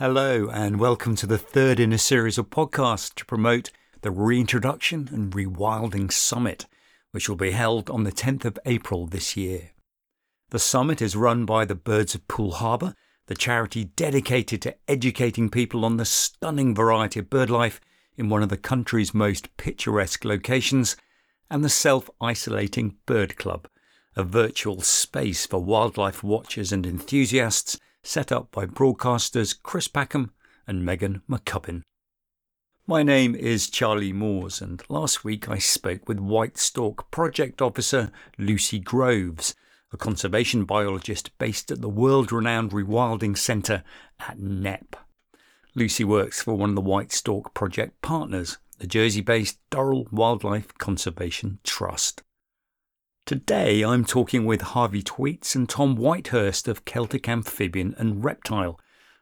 Hello, and welcome to the third in a series of podcasts to promote the Reintroduction and Rewilding Summit, which will be held on the 10th of April this year. The summit is run by the Birds of Poole Harbour, the charity dedicated to educating people on the stunning variety of bird life in one of the country's most picturesque locations, and the Self Isolating Bird Club, a virtual space for wildlife watchers and enthusiasts set up by broadcasters Chris Packham and Megan McCubbin. My name is Charlie Moores, and last week I spoke with White Stork Project Officer Lucy Groves a conservation biologist based at the world renowned Rewilding Centre at Knepp. Lucy works for one of the White Stork Project partners, the Jersey based Durrell Wildlife Conservation Trust. Today I'm talking with Harvey Tweats and Tom Whitehurst of Celtic Amphibian and Reptile,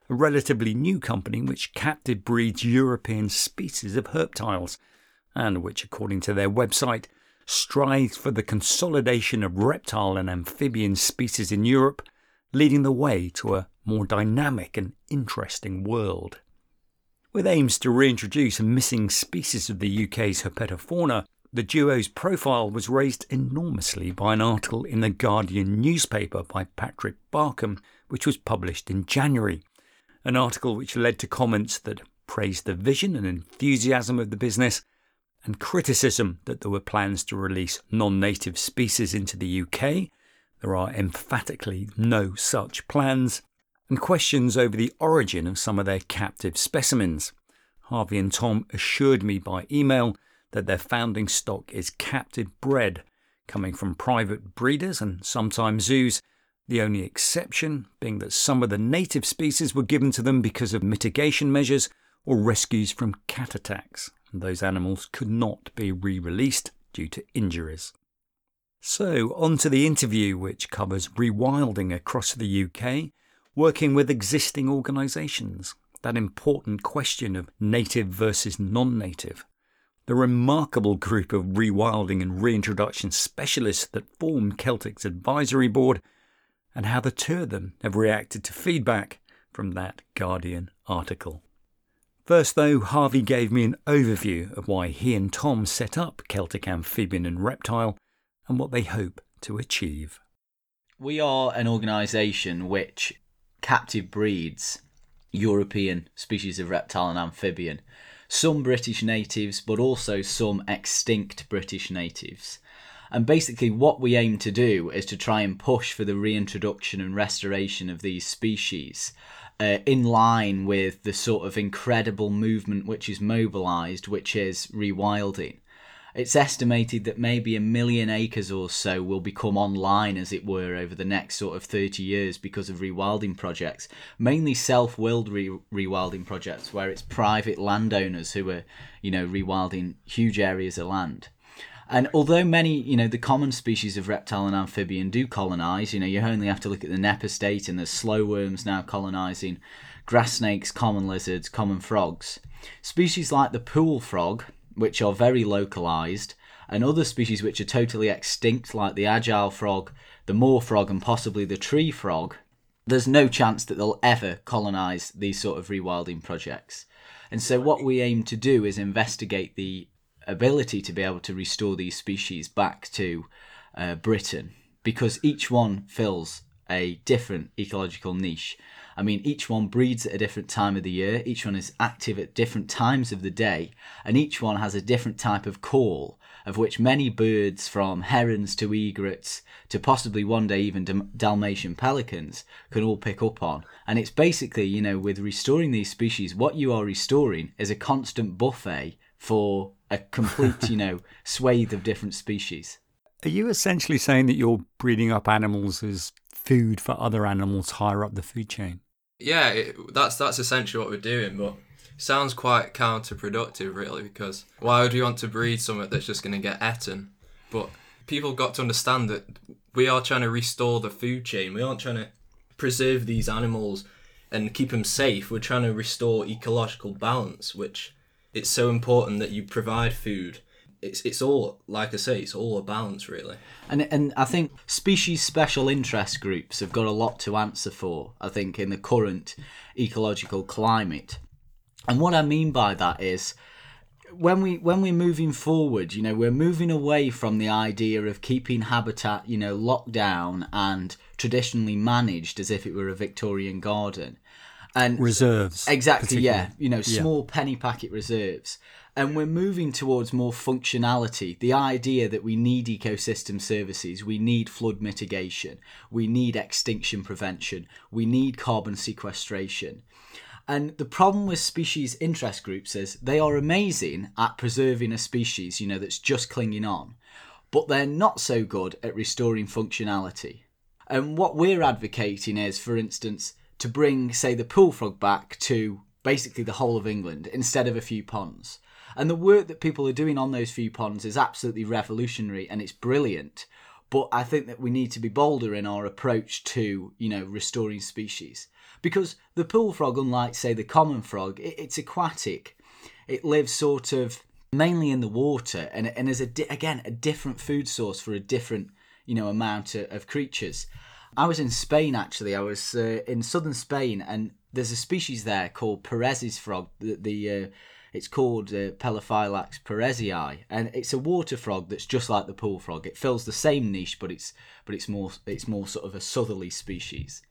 a relatively new company which captive breeds European species of herptiles, and which, according to their website, strives for the consolidation of reptile and amphibian species in Europe, leading the way to a more dynamic and interesting world. With aims to reintroduce a missing species of the UK's herpetofauna, the duo's profile was raised enormously by an article in the Guardian newspaper by Patrick Barkham, which was published in January. An article which led to comments that praised the vision and enthusiasm of the business and criticism that there were plans to release non native species into the UK. There are emphatically no such plans, and questions over the origin of some of their captive specimens. Harvey and Tom assured me by email that their founding stock is captive bred, coming from private breeders and sometimes zoos, the only exception being that some of the native species were given to them because of mitigation measures or rescues from cat attacks. And those animals could not be re released due to injuries. So, on to the interview, which covers rewilding across the UK, working with existing organisations, that important question of native versus non native, the remarkable group of rewilding and reintroduction specialists that form Celtic's advisory board, and how the two of them have reacted to feedback from that Guardian article. First, though, Harvey gave me an overview of why he and Tom set up Celtic Amphibian and Reptile and what they hope to achieve. We are an organisation which captive breeds European species of reptile and amphibian, some British natives, but also some extinct British natives. And basically, what we aim to do is to try and push for the reintroduction and restoration of these species uh, in line with the sort of incredible movement which is mobilized, which is rewilding. It's estimated that maybe a million acres or so will become online, as it were, over the next sort of 30 years because of rewilding projects, mainly self willed re- rewilding projects where it's private landowners who are, you know, rewilding huge areas of land. And although many, you know, the common species of reptile and amphibian do colonize, you know, you only have to look at the Knepp estate and the slow worms now colonizing, grass snakes, common lizards, common frogs. Species like the pool frog, which are very localized, and other species which are totally extinct, like the agile frog, the moor frog, and possibly the tree frog, there's no chance that they'll ever colonize these sort of rewilding projects. And so, what we aim to do is investigate the ability to be able to restore these species back to uh, Britain because each one fills a different ecological niche. I mean, each one breeds at a different time of the year, each one is active at different times of the day, and each one has a different type of call, of which many birds, from herons to egrets to possibly one day even Dalmatian pelicans, can all pick up on. And it's basically, you know, with restoring these species, what you are restoring is a constant buffet for a complete, you know, swathe of different species. Are you essentially saying that you're breeding up animals as food for other animals higher up the food chain? Yeah, it, that's that's essentially what we're doing, but sounds quite counterproductive, really, because why would we want to breed something that's just going to get eaten? But people got to understand that we are trying to restore the food chain. We aren't trying to preserve these animals and keep them safe. We're trying to restore ecological balance, which it's so important that you provide food it's it's all like I say, it's all a balance really. And and I think species special interest groups have got a lot to answer for. I think in the current ecological climate, and what I mean by that is when we when we're moving forward, you know, we're moving away from the idea of keeping habitat, you know, locked down and traditionally managed as if it were a Victorian garden. And Reserves. Exactly, yeah. You know, small penny packet reserves. And we're moving towards more functionality. The idea that we need ecosystem services, we need flood mitigation, we need extinction prevention, we need carbon sequestration. And the problem with species interest groups is they are amazing at preserving a species, you know, that's just clinging on, but they're not so good at restoring functionality. And what we're advocating is, for instance, to bring, say, the pool frog back to basically the whole of England instead of a few ponds. And the work that people are doing on those few ponds is absolutely revolutionary and it's brilliant. But I think that we need to be bolder in our approach to, you know, restoring species. Because the pool frog, unlike, say, the common frog, it, it's aquatic. It lives sort of mainly in the water and, and is, a di- again, a different food source for a different, you know, amount of, of creatures. I was in Spain actually. I was uh, in southern Spain, and there's a species there called Perez's frog. The, the uh, it's called uh, Pelophylax perezii, and it's a water frog that's just like the pool frog. It fills the same niche, but it's but it's more it's more sort of a southerly species.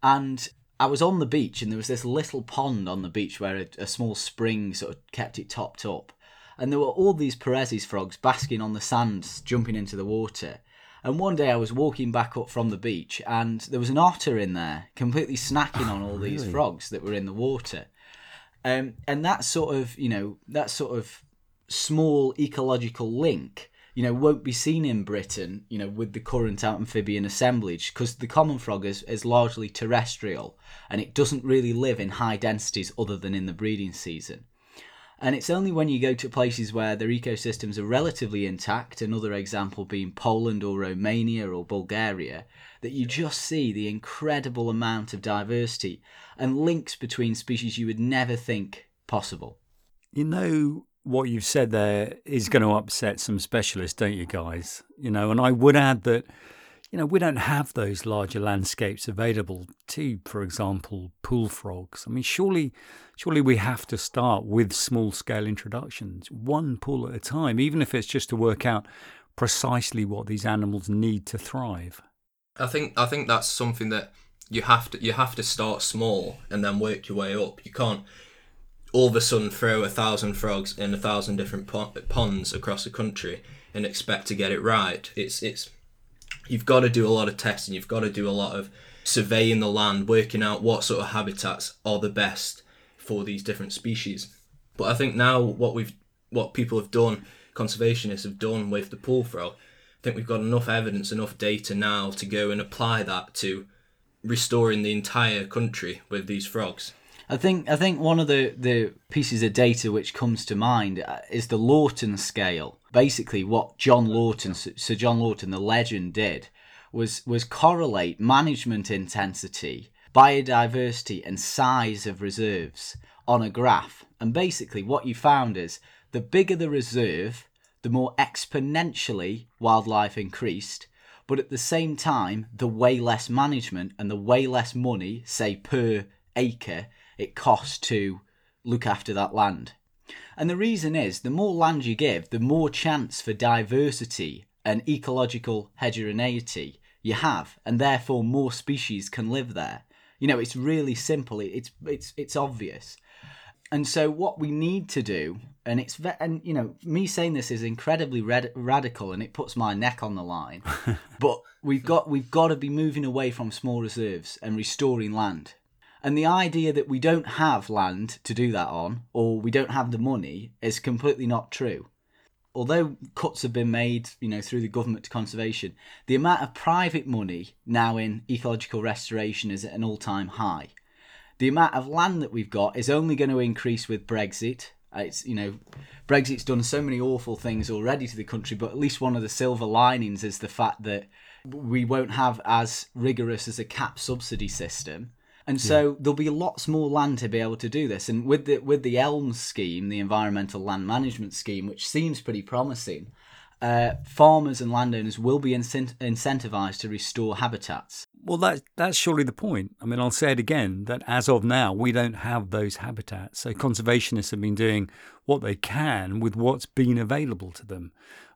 And I was on the beach, and there was this little pond on the beach where a, a small spring sort of kept it topped up, and there were all these Perez's frogs basking on the sands, jumping into the water. And one day I was walking back up from the beach, and there was an otter in there, completely snacking on all these frogs that were in the water. Um, and that sort of, you know, that sort of small ecological link, you know, won't be seen in Britain, you know, with the current amphibian assemblage, because the common frog is, is largely terrestrial, and it doesn't really live in high densities other than in the breeding season. And it's only when you go to places where their ecosystems are relatively intact, another example being Poland or Romania or Bulgaria, that you just see the incredible amount of diversity and links between species you would never think possible. You know what you've said there is going to upset some specialists, don't you, guys? You know, and I would add that, you know, we don't have those larger landscapes available to, for example, pool frogs. I mean, surely, surely we have to start with small scale introductions, one pool at a time, even if it's just to work out precisely what these animals need to thrive. I think I think that's something that you have to you have to start small and then work your way up. You can't all of a sudden throw a thousand frogs in a thousand different po- ponds across the country and expect to get it right. It's it's you've got to do a lot of testing. You've got to do a lot of surveying the land, working out what sort of habitats are the best for these different species. But I think now what we've what people have done, conservationists have done with the pool frog, I think we've got enough evidence, enough data now to go and apply that to restoring the entire country with these frogs. I think I think one of the, the pieces of data which comes to mind uh, is the Lawton scale. Basically, what John Lawton, Sir John Lawton, the legend, did was was correlate management intensity, biodiversity, and size of reserves on a graph. And basically, what you found is the bigger the reserve, the more exponentially wildlife increased. But at the same time, the way less management and the way less money, say per acre, it costs to look after that land. And the reason is the more land you give, the more chance for diversity and ecological heterogeneity you have, and therefore more species can live there. You know, it's really simple. It's it's it's obvious. And so what we need to do, and it's and you know, me saying this is incredibly rad- radical, and it puts my neck on the line. but we've got we've got to be moving away from small reserves and restoring land. And the idea that we don't have land to do that on, or we don't have the money, is completely not true. Although cuts have been made, you know, through the government to conservation, the amount of private money now in ecological restoration is at an all-time high. The amount of land that we've got is only going to increase with Brexit. Uh, It's you know, Brexit's done so many awful things already to the country, but at least one of the silver linings is the fact that we won't have as rigorous as a cap subsidy system. And so there'll be lots more land to be able to do this. And with the with the ELMS scheme, the Environmental Land Management Scheme, which seems pretty promising, uh, farmers and landowners will be incent- incentivized to restore habitats. Well, that, that's surely the point. I mean, I'll say it again that as of now, we don't have those habitats. So conservationists have been doing what they can with what's been available to them.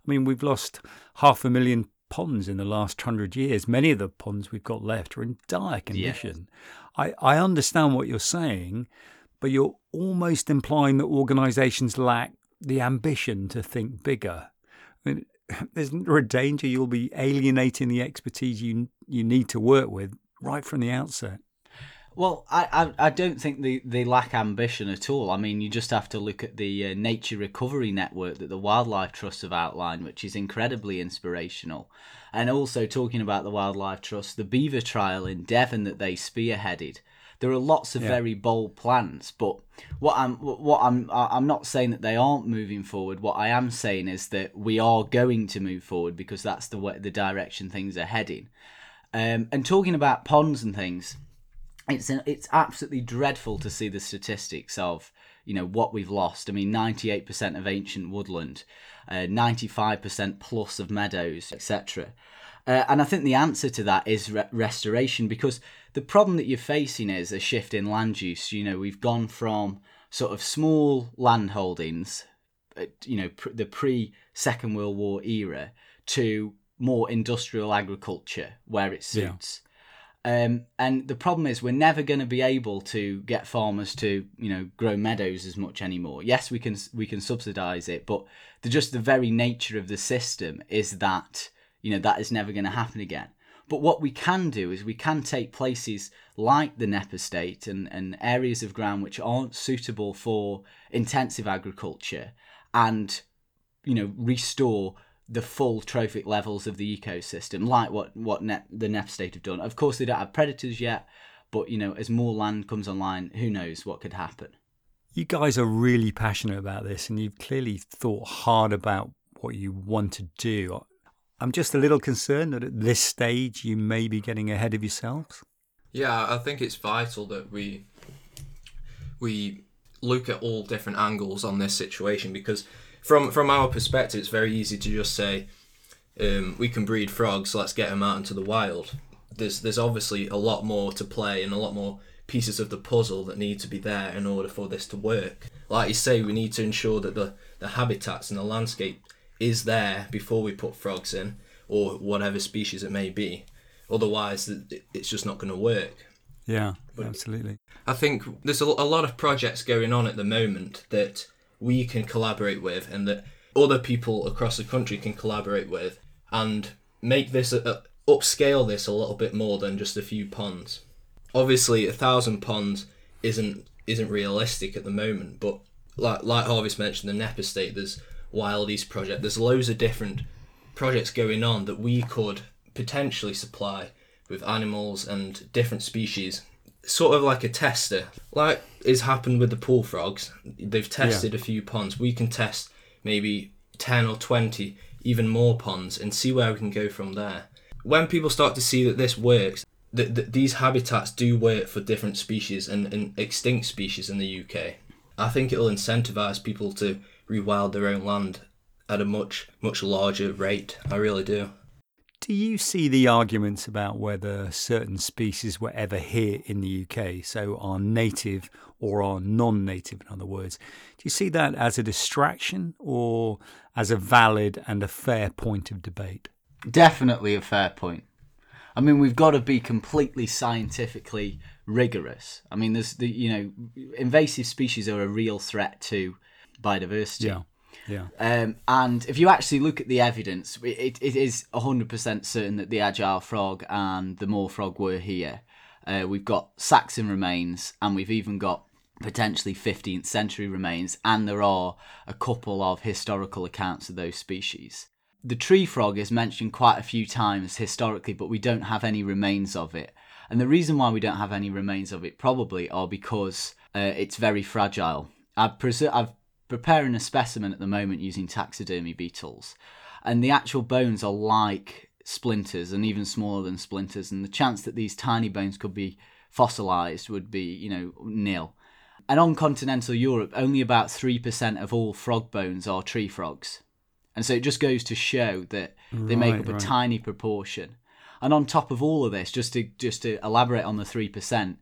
I mean, we've lost half a million ponds in the last hundred years. Many of the ponds we've got left are in dire condition. I, I understand what you're saying, but you're almost implying that organisations lack the ambition to think bigger. I mean, isn't there a danger you'll be alienating the expertise you you need to work with right from the outset? Well, I, I, I don't think they, they lack ambition at all. I mean, you just have to look at the uh, nature recovery network that the Wildlife Trust have outlined, which is incredibly inspirational. And also talking about the Wildlife Trust, the beaver trial in Devon that they spearheaded. There are lots of Yeah. very bold plans, but what I'm what I'm I'm not saying that they aren't moving forward. What I am saying is that we are going to move forward because that's the way the direction things are heading. Um, and talking about ponds and things, it's an, it's absolutely dreadful to see the statistics of you know what we've lost. I mean, ninety eight percent of ancient woodland, ninety five percent plus of meadows, etc. Uh, and I think the answer to that is re- restoration because the problem that you're facing is a shift in land use. You know, we've gone from sort of small land holdings, uh, you know, pr- the pre Second World War era to more industrial agriculture where it Yeah. Um, and the problem is we're never going to be able to get farmers to you know grow meadows as much anymore. Yes, we can we can subsidize it, but the, just the very nature of the system is that you know that is never going to happen again. But what we can do is we can take places like the Knepp estate and, and areas of ground which aren't suitable for intensive agriculture and you know restore the full trophic levels of the ecosystem, like what what Knepp, the Knepp state have done. Of course, they don't have predators yet, but you know, as more land comes online, who knows what could happen. You guys are really passionate about this, and you've clearly thought hard about what you want to do. I'm just a little concerned that at this stage you may be getting ahead of yourselves. Yeah, I think it's vital that we we look at all different angles on this situation because from from our perspective, it's very easy to just say um, we can breed frogs, let's get them out into the wild. There's there's obviously a lot more to play and a lot more pieces of the puzzle that need to be there in order for this to work. Like you say, we need to ensure that the, the habitats and the landscape is there before we put frogs in or whatever species it may be. Otherwise, it's just not going to work. Yeah, absolutely. I think there's a, a lot of projects going on at the moment that we can collaborate with and that other people across the country can collaborate with and make this a, a- upscale this a little bit more than just a few ponds. Obviously, a thousand ponds isn't isn't realistic at the moment, but like like Harvey's mentioned, the Knepp estate, there's Wild East project, there's loads of different projects going on that we could potentially supply with animals and different species sort of like a tester, like has happened with the pool frogs. They've tested a few ponds. We can test maybe 10 or 20, even more ponds, and see where we can go from there. When people start to see that this works, that, that these habitats do work for different species and, and extinct species in the UK, I think it'll incentivize people to rewild their own land at a much, much larger rate. I really do. Do you see the arguments about whether certain species were ever here in the UK, so are native or are non native, in other words? Do you see that as a distraction or as a valid and a fair point of debate? Definitely a fair point. I mean, we've got to be completely scientifically rigorous. I mean, there's the you know, invasive species are a real threat to biodiversity. Yeah, yeah. Um, and if you actually look at the evidence, it, it is 100% certain that the agile frog and the moor frog were here. Uh, we've got Saxon remains, and we've even got potentially 15th century remains, and there are a couple of historical accounts of those species. The tree frog is mentioned quite a few times historically, but we don't have any remains of it. And the reason why we don't have any remains of it probably are because uh, it's very fragile. I've, preser- I've preparing a specimen at the moment using taxidermy beetles, and the actual bones are like splinters and even smaller than splinters. And the chance that these tiny bones could be fossilized would be, you know, nil. And on continental Europe, only about 3% of all frog bones are tree frogs. And so it just goes to show that they make Right, up a tiny proportion. And on top of all of this, just to just to elaborate on the 3%,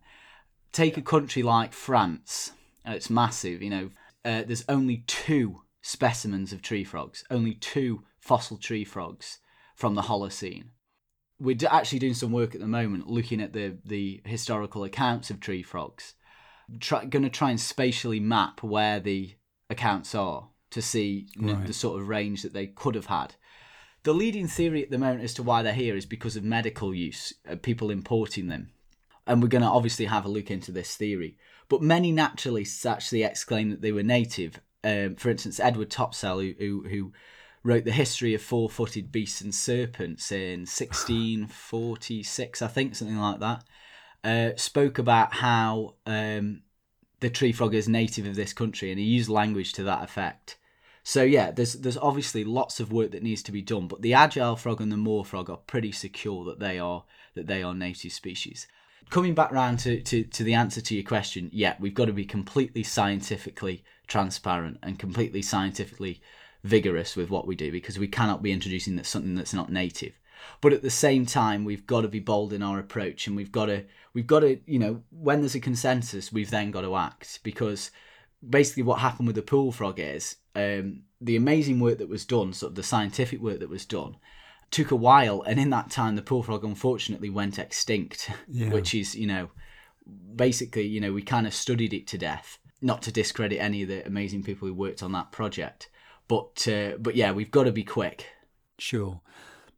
take a country like France, and it's massive, you know, uh, there's only two specimens of tree frogs, only two fossil tree frogs from the Holocene. We're actually doing some work at the moment looking at the, the historical accounts of tree frogs. Try, going to try and spatially map where the accounts are to see Right. the sort of range that they could have had. The leading theory at the moment as to why they're here is because of medical use, uh, people importing them and we're going to obviously have a look into this theory. But many naturalists actually exclaim that they were native. Um, for instance, Edward Topsell, who, who, who wrote the history of four-footed beasts and serpents in 1646, I think, something like that, uh, spoke about how um, the tree frog is native of this country, and he used language to that effect. So yeah, there's there's obviously lots of work that needs to be done, but the agile frog and the moor frog are pretty secure that they are that they are native species. Coming back round to, to, to the answer to your question, yeah, we've got to be completely scientifically transparent and completely scientifically vigorous with what we do because we cannot be introducing that something that's not native. But at the same time, we've got to be bold in our approach, and we've got to we've got to you know when there's a consensus, we've then got to act because basically what happened with the pool frog is um, the amazing work that was done, sort of the scientific work that was done, took a while, and in that time, the pool frog unfortunately went extinct, Yeah. which is you know basically you know we kind of studied it to death. Not to discredit any of the amazing people who worked on that project, but uh, but yeah, we've got to be quick. Sure.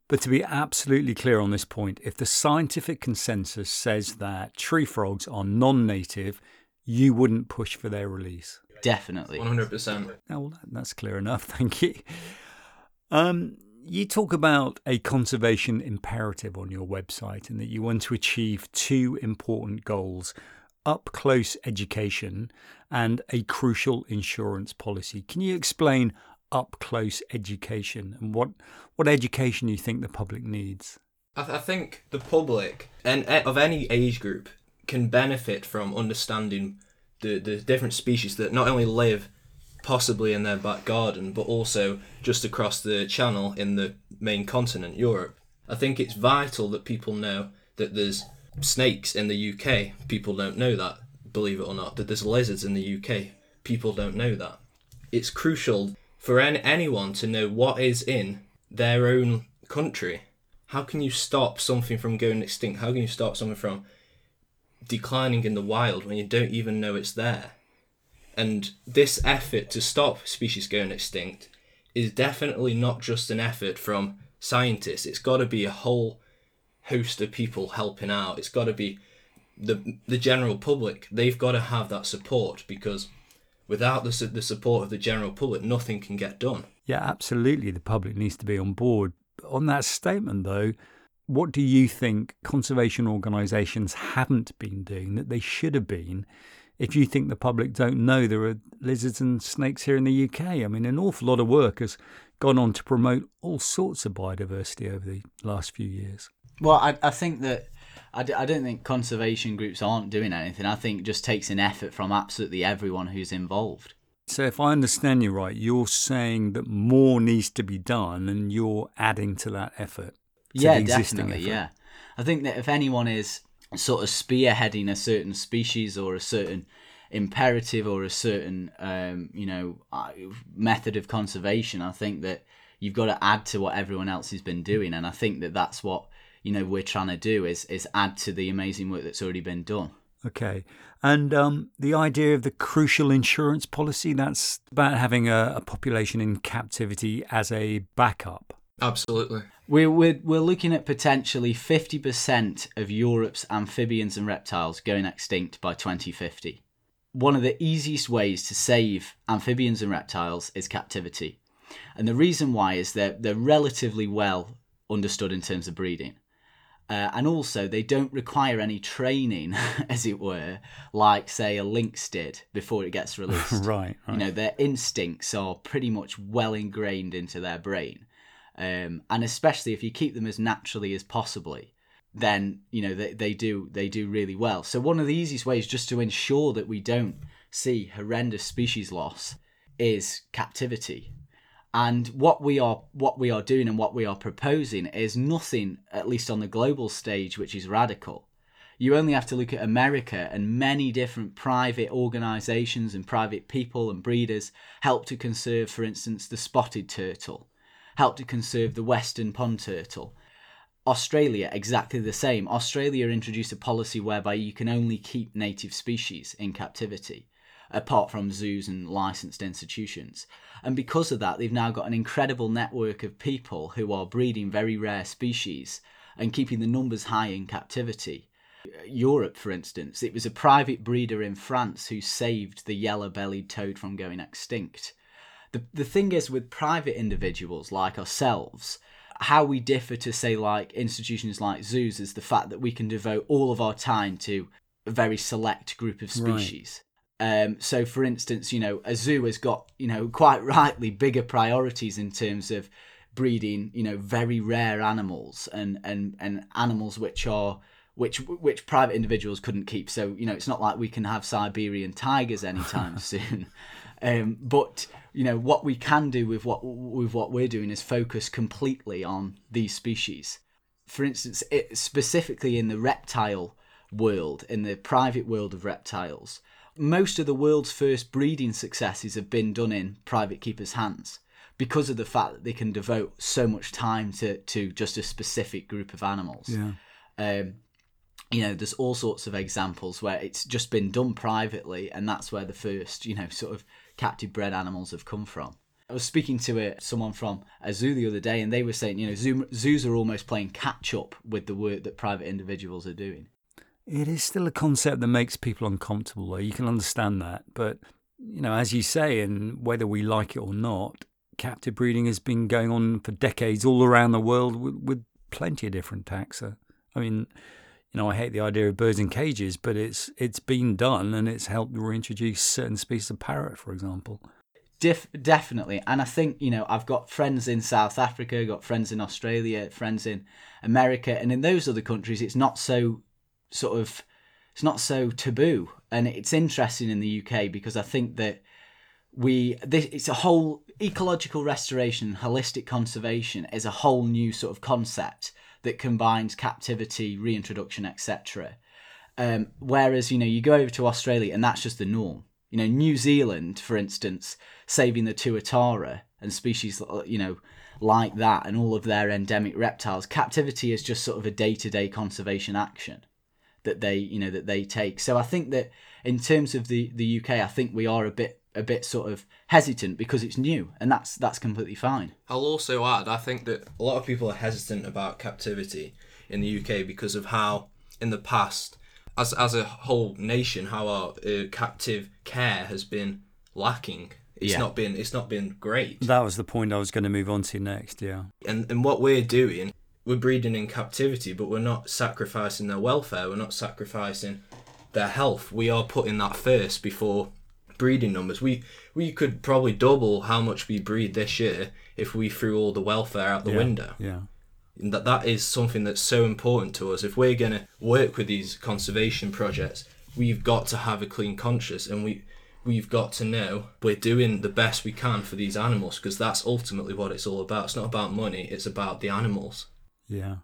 But to be absolutely clear on this point, if the scientific consensus says that tree frogs are non native, you wouldn't push for their release. Definitely. 100%. Oh, well, that's clear enough. Thank you. Um, you talk about a conservation imperative on your website and that you want to achieve two important goals up close education and a crucial insurance policy. Can you explain up close education and what, what education you think the public needs? I, th- I think the public and of any age group can benefit from understanding the, the different species that not only live possibly in their back garden but also just across the channel in the main continent Europe. I think it's vital that people know that there's snakes in the UK. People don't know that, believe it or not. That there's lizards in the UK. People don't know that. It's crucial for an- anyone to know what is in their own country. How can you stop something from going extinct? How can you stop something from declining in the wild when you don't even know it's there? And this effort to stop species going extinct is definitely not just an effort from scientists. It's got to be a whole host of people helping out. It's got to be the the general public. They've got to have that support because without the the support of the general public, nothing can get done. Yeah, absolutely. The public needs to be on board. On that statement, though, what do you think conservation organisations haven't been doing that they should have been? If you think the public don't know there are lizards and snakes here in the UK, I mean, an awful lot of work has gone on to promote all sorts of biodiversity over the last few years. Well, I, I think that I, d- I don't think conservation groups aren't doing anything. I think it just takes an effort from absolutely everyone who's involved. So, if I understand you right, you're saying that more needs to be done and you're adding to that effort. to yeah, the existing definitely. effort. Yeah, I think that if anyone is sort of spearheading a certain species or a certain imperative or a certain um, you know uh, method of conservation, I think that you've got to add to what everyone else has been doing, and I think that that's what you know we're trying to do is is add to the amazing work that's already been done. Okay. And um, the idea of the crucial insurance policy, that's about having a, a population in captivity as a backup. Absolutely. We're, we're, we're looking at potentially 50% of Europe's amphibians and reptiles going extinct by 2050. One of the easiest ways to save amphibians and reptiles is captivity. And the reason why is that they're relatively well understood in terms of breeding. Uh, and also, they don't require any training, as it were, like, say, a lynx did before it gets released. Right. You know, their instincts are pretty much well ingrained into their brain. Um, and especially if you keep them as naturally as possibly, then you know they, they do they do really well. So one of the easiest ways just to ensure that we don't see horrendous species loss is captivity. And what we are what we are doing and what we are proposing is nothing, at least on the global stage, which is radical. You only have to look at America and many different private organizations and private people and breeders help to conserve, for instance, the spotted turtle, help to conserve the western pond turtle. Australia, exactly the same. Australia introduced a policy whereby you can only keep native species in captivity, apart from zoos and licensed institutions. And because of that, they've now got an incredible network of people who are breeding very rare species and keeping the numbers high in captivity. Europe, for instance, it was a private breeder in France who saved the yellow bellied toad from going extinct. The, the thing is, with private individuals like ourselves, how we differ to, say, like institutions like zoos is the fact that we can devote all of our time to a very select group of species. Right. Um, so, for instance, you know, a zoo has got, you know, quite rightly bigger priorities in terms of breeding, you know, very rare animals and, and, and animals which are which which private individuals couldn't keep. So you know, it's not like we can have Siberian tigers anytime soon. Um, but you know, what we can do with what with what we're doing is focus completely on these species. For instance, it, specifically in the reptile world, in the private world of reptiles, most of the world's first breeding successes have been done in private keepers' hands because of the fact that they can devote so much time to, to just a specific group of animals. Yeah. Um, you know, there's all sorts of examples where it's just been done privately, and that's where the first, you know, sort of captive bred animals have come from. I was speaking to a, someone from a zoo the other day, and they were saying, you know, zoo, zoos are almost playing catch up with the work that private individuals are doing. It is still a concept that makes people uncomfortable, though. You can understand that. But, you know, as you say, and whether we like it or not, captive breeding has been going on for decades all around the world with, with plenty of different taxa. I mean, you know, I hate the idea of birds in cages, but it's it's been done and it's helped reintroduce certain species of parrot, for example. Def- definitely, and I think you know I've got friends in South Africa, got friends in Australia, friends in America, and in those other countries, it's not so sort of it's not so taboo, and it's interesting in the UK because I think that we this it's a whole ecological restoration, holistic conservation is a whole new sort of concept that combines captivity, reintroduction, etc. Um, whereas you know you go over to Australia and that's just the norm. You know New Zealand, for instance, saving the tuatara and species you know like that and all of their endemic reptiles. Captivity is just sort of a day to day conservation action that they you know that they take. So I think that in terms of the the UK, I think we are a bit a bit sort of hesitant because it's new, and that's that's completely fine. I'll also add, I think that a lot of people are hesitant about captivity in the UK because of how, in the past, as as a whole nation, how our uh, captive care has been lacking. It's yeah. not been it's not been great. That was the point I was going to move on to next. Yeah. And and what we're doing, we're breeding in captivity, but we're not sacrificing their welfare. We're not sacrificing their health. We are putting that first before breeding numbers. We we could probably double how much we breed this year if we threw all the welfare out the yeah, window. Yeah. And that that is something that's so important to us. If we're gonna work with these conservation projects, we've got to have a clean conscience and we we've got to know we're doing the best we can for these animals because that's ultimately what it's all about. It's not about money, it's about the animals. Yeah.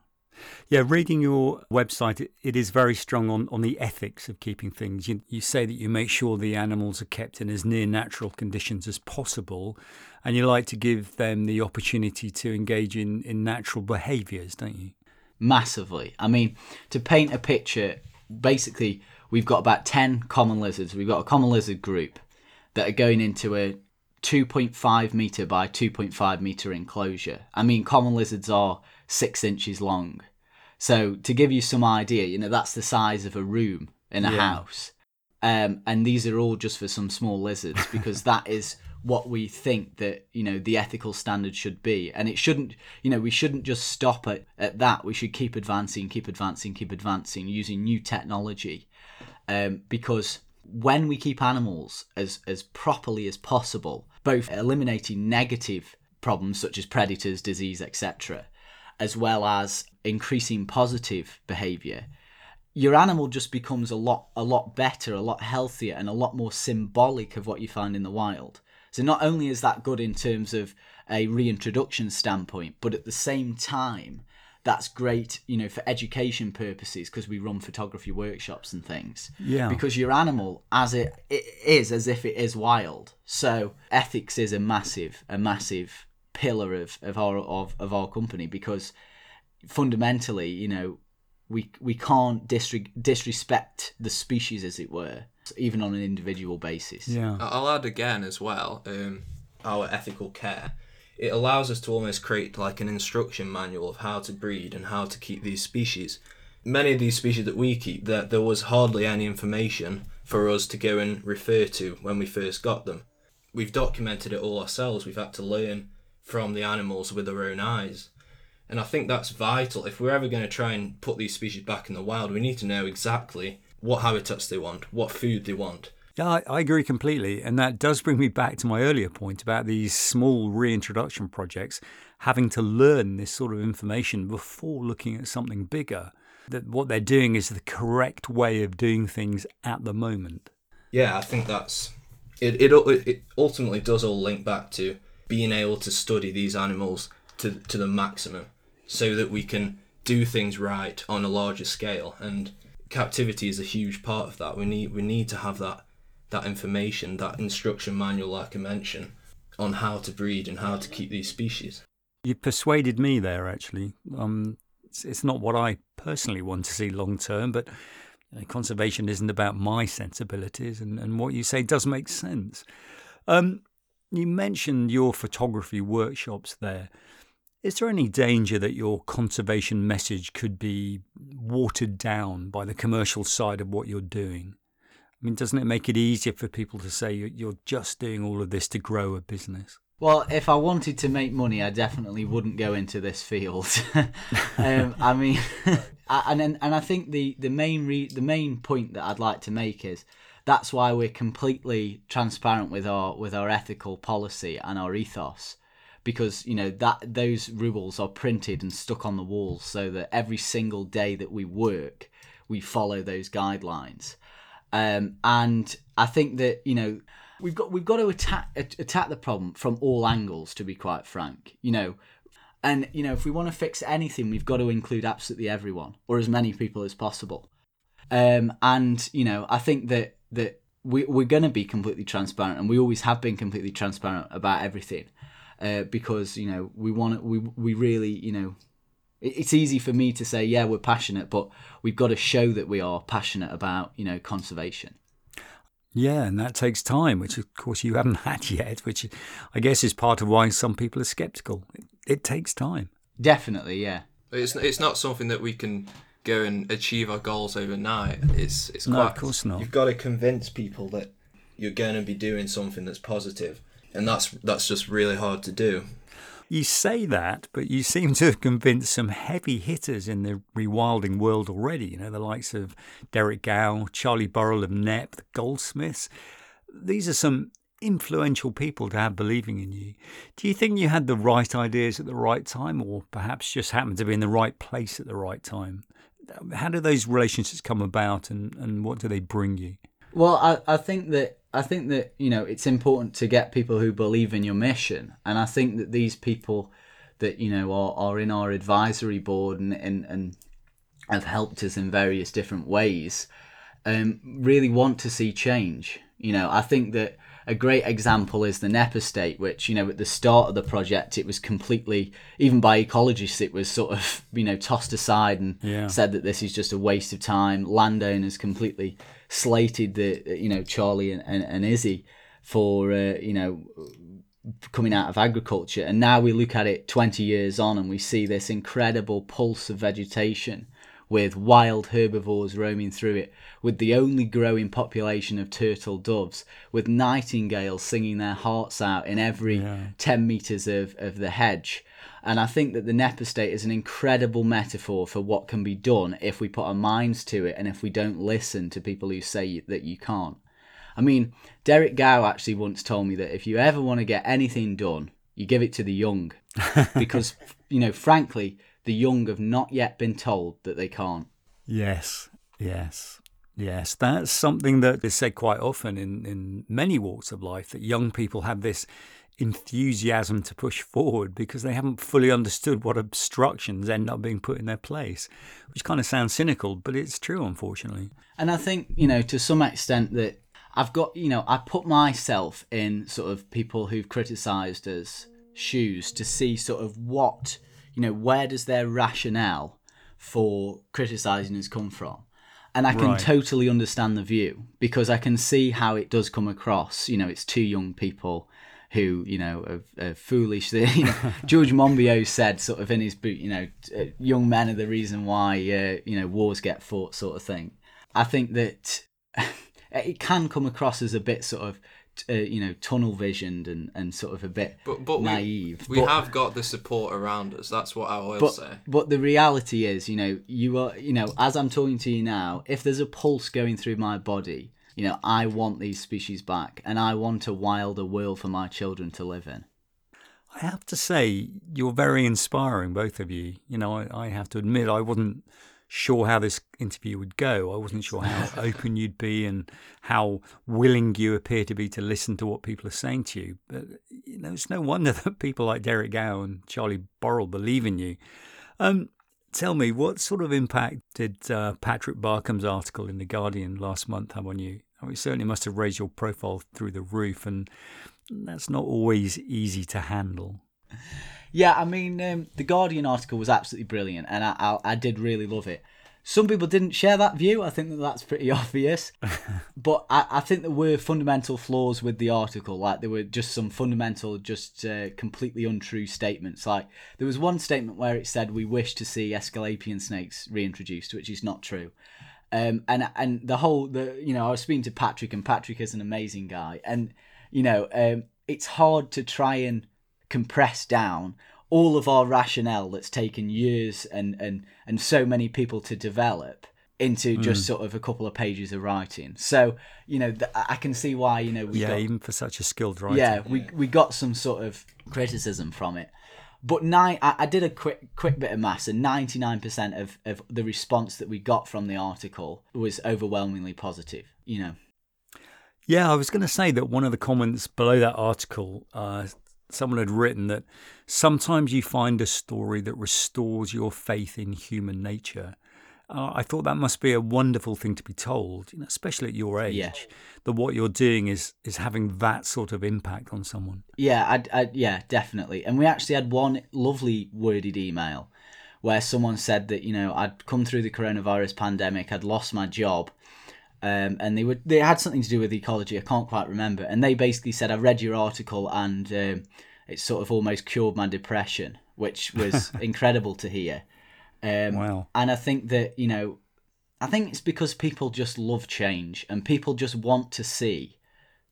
Yeah, reading your website, it, is very strong on, on the ethics of keeping things. You, you say that you make sure the animals are kept in as near natural conditions as possible, and you like to give them the opportunity to engage in, in natural behaviours, don't you? Massively. I mean, to paint a picture, basically, we've got about 10 common lizards. We've got a common lizard group that are going into a 2.5 metre by 2.5 metre enclosure. I mean, common lizards are six inches long. So to give you some idea, you know, that's the size of a room in a yeah. house. Um, and these are all just for some small lizards because that is what we think that you know the ethical standard should be and it shouldn't you know we shouldn't just stop at, at that we should keep advancing keep advancing keep advancing using new technology um, because when we keep animals as as properly as possible both eliminating negative problems such as predators disease etc as well as increasing positive behavior, your animal just becomes a lot a lot better, a lot healthier, and a lot more symbolic of what you find in the wild. So not only is that good in terms of a reintroduction standpoint, but at the same time, that's great, you know, for education purposes because we run photography workshops and things. Yeah. Because your animal, as it, it is, as if it is wild. So ethics is a massive, a massive pillar of of our of, of our company because fundamentally, you know, we we can't disre- disrespect the species, as it were, even on an individual basis. Yeah. I'll add again as well um, our ethical care. It allows us to almost create like an instruction manual of how to breed and how to keep these species. Many of these species that we keep, there, there was hardly any information for us to go and refer to when we first got them. We've documented it all ourselves. We've had to learn from the animals with our own eyes. And I think that's vital. If we're ever going to try and put these species back in the wild, we need to know exactly what habitats they want, what food they want. Yeah, I, I agree completely. And that does bring me back to my earlier point about these small reintroduction projects having to learn this sort of information before looking at something bigger. That what they're doing is the correct way of doing things at the moment. Yeah, I think that's it. It it ultimately does all link back to being able to study these animals to to the maximum, so that we can do things right on a larger scale. And captivity is a huge part of that. We need we need to have that that information, that instruction manual, like I mentioned, on how to breed and how to keep these species. You persuaded me there, actually. Um, it's, it's not what I personally want to see long term, but conservation isn't about my sensibilities, and, and what you say does make sense. Um, you mentioned your photography workshops there. Is there any danger that your conservation message could be watered down by the commercial side of what you're doing? I mean, doesn't it make it easier for people to say you're just doing all of this to grow a business? Well, if I wanted to make money, I definitely wouldn't go into this field. um, I mean, and and I think the the main re- the main point that I'd like to make is that's why we're completely transparent with our with our ethical policy and our ethos because you know that those rules are printed and stuck on the walls so that every single day that we work we follow those guidelines um, and I think that you know we've got we've got to attack attack the problem from all angles. To be quite frank, you know, and you know if we want to fix anything, we've got to include absolutely everyone or as many people as possible. Um, and you know, I think that that we we're going to be completely transparent, and we always have been completely transparent about everything, uh, because you know we want we we really you know it's easy for me to say yeah we're passionate but we've got to show that we are passionate about you know conservation. Yeah and that takes time which of course you haven't had yet which i guess is part of why some people are skeptical. It, it takes time. Definitely yeah. It's it's not something that we can go and achieve our goals overnight it's it's no, quite of course not you've got to convince people that you're going to be doing something that's positive and that's that's just really hard to do you say that, but you seem to have convinced some heavy hitters in the rewilding world already. You know, the likes of Derek Gow, Charlie Burrell of Knepp, the Goldsmiths. These are some influential people to have believing in you. Do you think you had the right ideas at the right time, or perhaps just happened to be in the right place at the right time? How do those relationships come about, and, and what do they bring you? Well, I, I think that I think that you know it's important to get people who believe in your mission, and I think that these people that you know are, are in our advisory board and, and and have helped us in various different ways, um, really want to see change. You know, I think that a great example is the Knepp estate, which, you know, at the start of the project, it was completely, even by ecologists, it was sort of, you know, tossed aside and yeah. said that this is just a waste of time. Landowners completely slated the, you know, Charlie and, and, and Izzy for, uh, you know, coming out of agriculture. And now we look at it 20 years on and we see this incredible pulse of vegetation with wild herbivores roaming through it, with the only growing population of turtle doves, with nightingales singing their hearts out in every Yeah. 10 metres of, of the hedge. And I think that the Knepp estate is an incredible metaphor for what can be done if we put our minds to it and if we don't listen to people who say that you can't. I mean, Derek Gow actually once told me that if you ever want to get anything done, you give it to the young. because, you know, frankly, the young have not yet been told that they can't. Yes, yes, yes. That's something that is said quite often in, in many walks of life that young people have this enthusiasm to push forward because they haven't fully understood what obstructions end up being put in their place, which kind of sounds cynical, but it's true, unfortunately. And I think, you know, to some extent that I've got, you know, I put myself in sort of people who've criticised us shoes to see sort of what, you know, where does their rationale for criticising us come from? And I can Right. totally understand the view because I can see how it does come across. You know, it's two young people who, you know, are, are foolish. You know, George Monbiot said, sort of in his book, you know, uh, young men are the reason why, uh, you know, wars get fought, sort of thing. I think that it can come across as a bit sort of, uh, you know, tunnel visioned and, and sort of a bit But but we, naive. we But- have got the support around us. That's what I will but, say. but the reality is, you know, you are, you know, as I'm talking to you now, if there's a pulse going through my body, you know, I want these species back, and I want a wilder world for my children to live in. I have to say, you're very inspiring, both of you. You know, I, I have to admit, I wasn't sure how this interview would go. I wasn't sure how open you'd be and how willing you appear to be to listen to what people are saying to you. But, you know, it's no wonder that people like Derek Gow and Charlie Burrell believe in you. Um, tell me, what sort of impact did uh, Patrick Barkham's article in The Guardian last month have on you? I mean, it certainly must have raised your profile through the roof, and that's not always easy to handle. Yeah, I mean, um, the Guardian article was absolutely brilliant, and I, I, I did really love it. Some people didn't share that view. I think that that's pretty obvious. but I, I think there were fundamental flaws with the article. Like there were just some fundamental, just uh, completely untrue statements. Like there was one statement where it said we wish to see Aesculapian snakes reintroduced, which is not true. Um, and and the whole the you know I was speaking to Patrick, and Patrick is an amazing guy, and you know um, it's hard to try and compress down all of our rationale that's taken years and and and so many people to develop into just sort of a couple of pages of writing. So you know th- I can see why you know we yeah, got even for such a skilled writer. yeah, we we got some sort of criticism from it. But nine, I, I did a quick quick bit of maths, and ninety nine percent of of the response that we got from the article was overwhelmingly positive. You know, Yeah, I was going to say that one of the comments below that article, uh, someone had written that sometimes you find a story that restores your faith in human nature. Uh, I thought that must be a wonderful thing to be told, you know, especially at your age, Yeah. that what you're doing is is having that sort of impact on someone. yeah, I, I yeah, definitely. And we actually had one lovely worded email where someone said that you know I'd come through the coronavirus pandemic, I'd lost my job. Um, and they would they had something to do with ecology. I can't quite remember. And they basically said, "I read your article, and um, it sort of almost cured my depression," which was incredible to hear. Um, Wow. And I think that you know, I think it's because people just love change, and people just want to see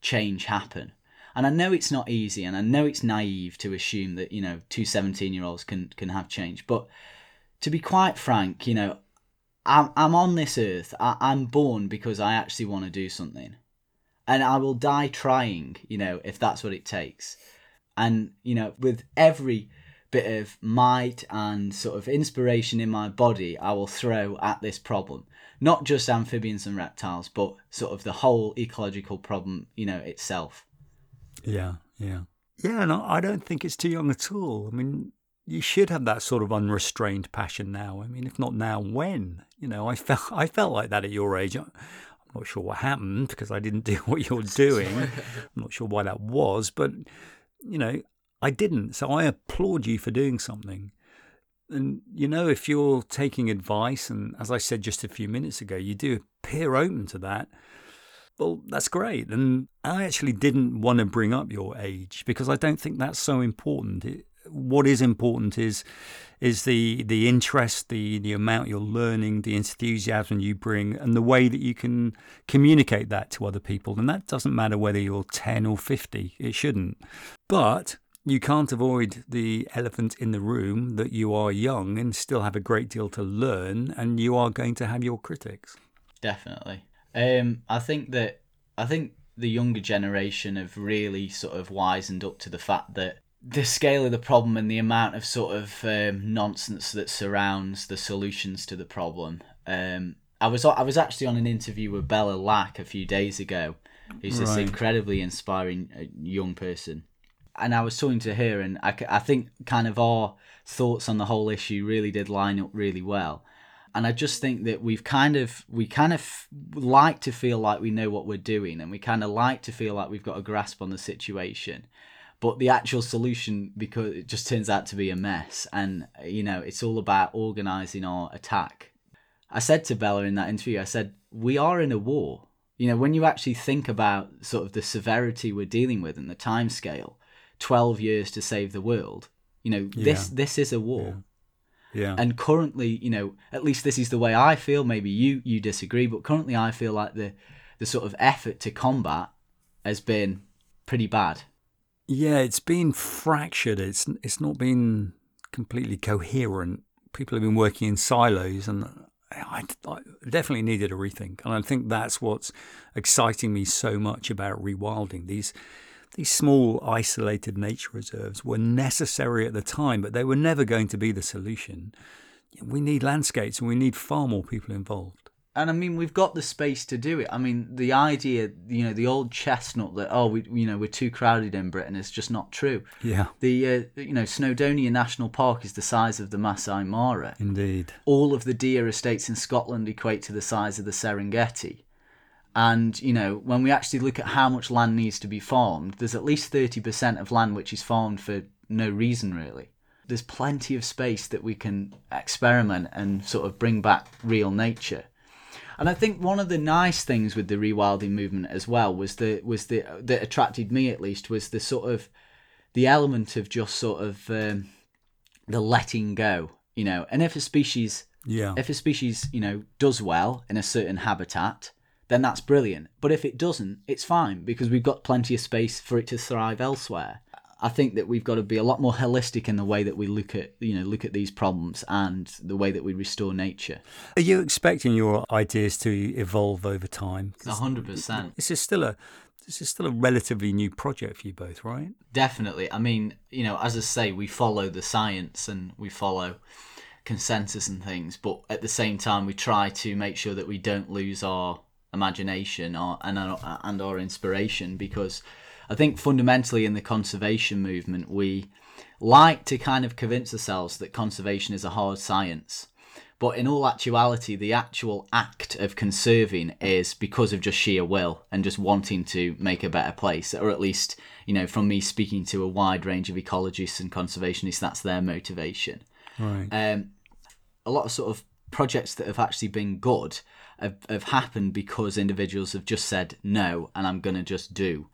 change happen. And I know it's not easy, and I know it's naive to assume that you know two 17 year olds can can have change. But to be quite frank, you know, I'm I'm on this earth. I, I'm born because I actually want to do something, and I will die trying. You know, if that's what it takes. And you know, with every bit of might and sort of inspiration in my body, I will throw at this problem. Not just amphibians and reptiles, but sort of the whole ecological problem, you know, itself. Yeah, yeah, yeah. And I I don't think it's too young at all. I mean, you should have that sort of unrestrained passion now. I mean, if not now, when? You know, I felt I felt like that at your age. I'm not sure what happened because I didn't do what you're doing. I'm not sure why that was, but you know, I didn't. So I applaud you for doing something. And you know, if you're taking advice, and as I said just a few minutes ago, you do appear open to that. Well, that's great. And I actually didn't want to bring up your age because I don't think that's so important. It, what is important is is the the interest, the the amount you're learning, the enthusiasm you bring, and the way that you can communicate that to other people. And that doesn't matter whether you're 10 or 50. It shouldn't. But you can't avoid the elephant in the room that you are young and still have a great deal to learn, and you are going to have your critics. Definitely. Um, I think that I think the younger generation have really sort of wisened up to the fact that the scale of the problem and the amount of sort of um, nonsense that surrounds the solutions to the problem. Um, I was I was actually on an interview with Bella Lack a few days ago, who's this incredibly inspiring uh, young person, and I was talking to her, and I, I think kind of our thoughts on the whole issue really did line up really well. And I just think that we've kind of we kind of like to feel like we know what we're doing, and we kind of like to feel like we've got a grasp on the situation but the actual solution because it just turns out to be a mess. And you know it's all about organizing our attack. I said to bella in that interview i said we are in a war. You know when you actually think about sort of the severity we're dealing with and the time scale 12 years to save the world you know this Yeah. this is a war. Yeah. and currently you know at least this is the way i feel. Maybe you you disagree but currently i feel like the the sort of effort to combat has been pretty bad Yeah, it's been fractured. It's it's not been completely coherent. People have been working in silos, and I, I definitely needed a rethink. And I think that's what's exciting me so much about rewilding. These these small isolated nature reserves were necessary at the time, but they were never going to be the solution. We need landscapes, and we need far more people involved. And I mean we've got the space to do it. I mean the idea, you know, the old chestnut that oh we you know we're too crowded in Britain is just not true. Yeah, The uh, you know Snowdonia National Park is the size of the Masai Mara. indeed. All of the deer estates in Scotland equate to the size of the Serengeti. And you know when we actually look at how much land needs to be farmed, there's at least thirty percent of land which is farmed for no reason really. There's plenty of space that we can experiment and sort of bring back real nature. And I think one of the nice things with the rewilding movement as well was the was the that attracted me at least was the sort of the element of just sort of um, the letting go, you know. And if a species Yeah, if a species you know does well in a certain habitat, then that's brilliant. But if it doesn't, it's fine because we've got plenty of space for it to thrive elsewhere. I think that we've got to be a lot more holistic in the way that we look at you know look at these problems and the way that we restore nature. are you expecting your ideas to evolve over time? hundred percent. This is still a this is still a relatively new project for you both, right? Definitely. I mean, you know, as I say, we follow the science and we follow consensus and things, but at the same time, we try to make sure that we don't lose our imagination or, and our, and our inspiration because I think fundamentally in the conservation movement, we like to kind of convince ourselves that conservation is a hard science. But in all actuality, the actual act of conserving is because of just sheer will and just wanting to make a better place, or at least, you know, from me speaking to a wide range of ecologists and conservationists, that's their motivation. Right. Um, a lot of sort of projects that have actually been good have, have happened because individuals have just said no, and I'm going to just do.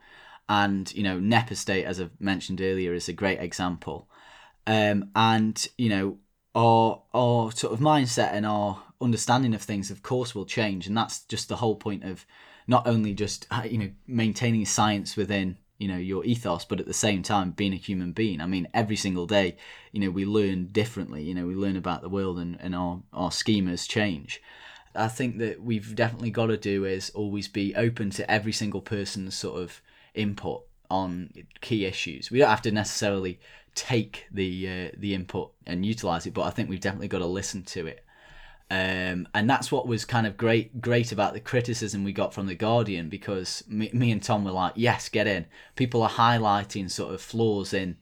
And you know, Knepp Estate, as I've mentioned earlier, is a great example. Um, and you know, our our sort of mindset and our understanding of things, of course, will change, and that's just the whole point of not only just uh, you know maintaining science within you know your ethos, but at the same time being a human being. I mean, every single day, you know, we learn differently. You know, we learn about the world, and and our our schemas change. I think that we've definitely got to do is always be open to every single person's sort of input on key issues. We don't have to necessarily take the uh, the input and utilize it, but I think we've definitely got to listen to it. Um, and that's what was kind of great great about the criticism we got from the Guardian because me, me and Tom were like, yes, get in. People are highlighting sort of flaws in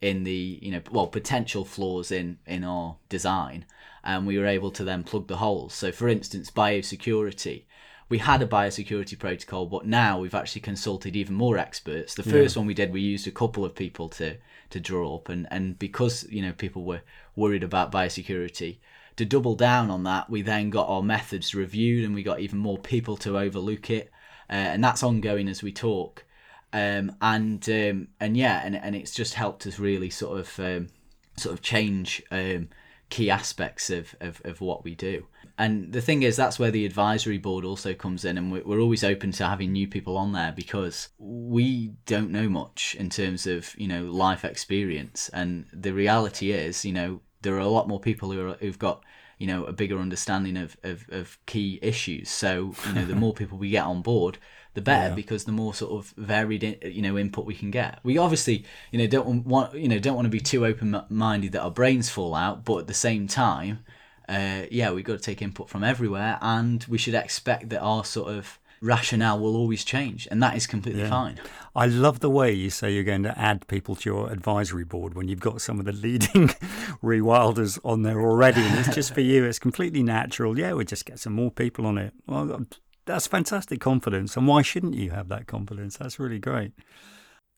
in the you know well potential flaws in in our design, and we were able to then plug the holes. So, for instance, biosecurity. We had a biosecurity protocol, but now we've actually consulted even more experts. The first one we did, we used a couple of people to to draw up, and and because you know people were worried about biosecurity, to double down on that, we then got our methods reviewed, and we got even more people to overlook it, uh, and that's ongoing as we talk. Um, and um, and yeah, and and it's just helped us really sort of um, sort of change um, key aspects of, of, of what we do. And the thing is, that's where the advisory board also comes in, and we're, always open to having new people on there because we don't know much in terms of you know life experience, and the reality is, you know, there are a lot more people who are, who've got you know a bigger understanding of, of, of key issues. So you know, the more people we get on board, the better Yeah. because the more sort of varied you know input we can get. We obviously you know don't want you know don't want to be too open minded that our brains fall out, but at the same time, uh, yeah, we've got to take input from everywhere, and we should expect that our sort of rationale will always change, and that is completely Yeah. fine. I love the way you say you're going to add people to your advisory board when you've got some of the leading rewilders on there already, and it's just for you. It's completely natural. Yeah, we'll just get some more people on it. Well, um, that's fantastic confidence, and why shouldn't you have that confidence? That's really great.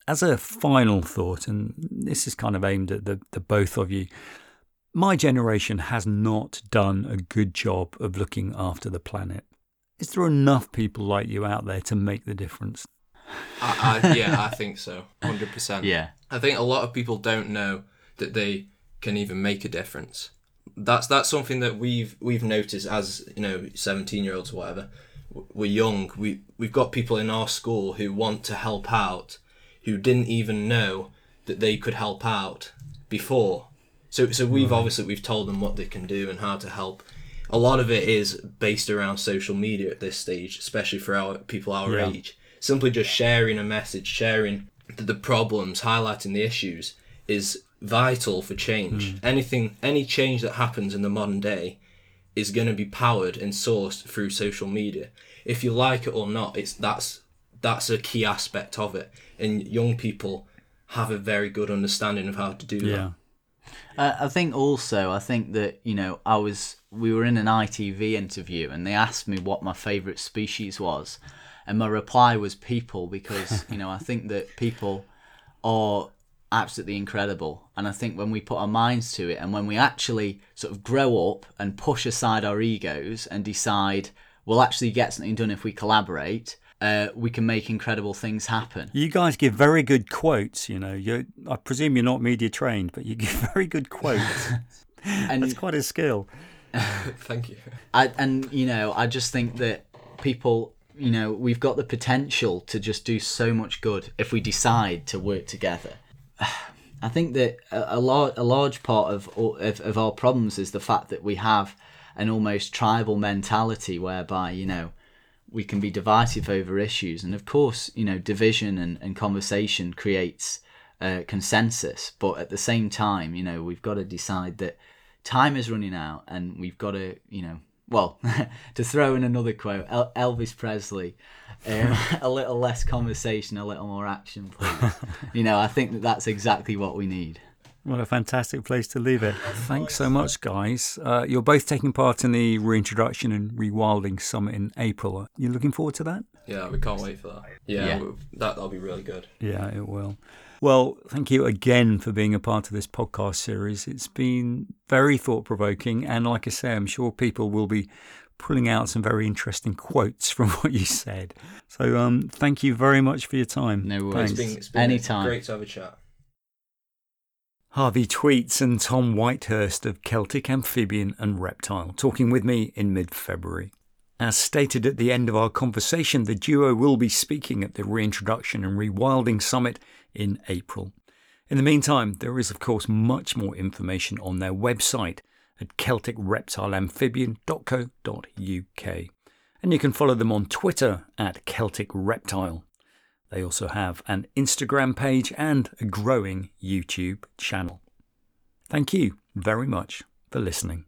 As a final thought, and this is kind of aimed at the, the both of you, my generation has not done a good job of looking after the planet. Is there enough people like you out there to make the difference? I, I, yeah, I think so, hundred percent. Yeah, I think a lot of people don't know that they can even make a difference. That's that's something that we've we've noticed as you know, seventeen year olds or whatever. We're young. We we've got people in our school who want to help out, who didn't even know that they could help out before. So so we've obviously we've told them what they can do and how to help. A lot of it is based around social media at this stage, especially for our people our Yeah. age. Simply just sharing a message, sharing the, the problems, highlighting the issues is vital for change. Hmm. Anything, any change that happens in the modern day is going to be powered and sourced through social media. If you like it or not, it's that's that's a key aspect of it. And young people have a very good understanding of how to do Yeah. that. Uh, I think also, I think that you know, I was we were in an ITV interview and they asked me what my favourite species was, and my reply was people because you know I think that people are absolutely incredible, and I think when we put our minds to it and when we actually sort of grow up and push aside our egos and decide we'll actually get something done if we collaborate, uh, we can make incredible things happen. You guys give very good quotes. You know, you I presume you're not media trained, but you give very good quotes. And That's quite a skill. Thank you. I, and you know, I just think that people, you know, we've got the potential to just do so much good if we decide to work together. I think that a, a, lar- a large part of, all- of of our problems is the fact that we have an almost tribal mentality whereby you know we can be divisive over issues, and of course, you know, division and, and conversation creates uh, consensus. But at the same time, you know, we've got to decide that time is running out, and we've got to, you know, well, to throw in another quote, El- Elvis Presley, um, a little less conversation, a little more action, please. you know, I think that that's exactly what we need. What a fantastic place to leave it. Thanks so much, guys. Uh, you're both taking part in the Reintroduction and Rewilding Summit in April. You're looking forward to that? Yeah, we can't wait for that. Yeah, Yeah. we- that that'll be really good. Yeah, it will. Well, thank you again for being a part of this podcast series. It's been very thought provoking. And like I say, I'm sure people will be pulling out some very interesting quotes from what you said. So um, thank you very much for your time. No worries. Thanks. It's been, it's been Anytime. great to have a chat. Harvey Tweats and Tom Whitehurst of Celtic Amphibian and Reptile talking with me in mid February. As stated at the end of our conversation, the duo will be speaking at the Reintroduction and Rewilding Summit in April. In the meantime, there is, of course, much more information on their website at celticreptileamphibian.co.uk. And you can follow them on Twitter at Celtic Reptile. They also have an Instagram page and a growing YouTube channel. Thank you very much for listening.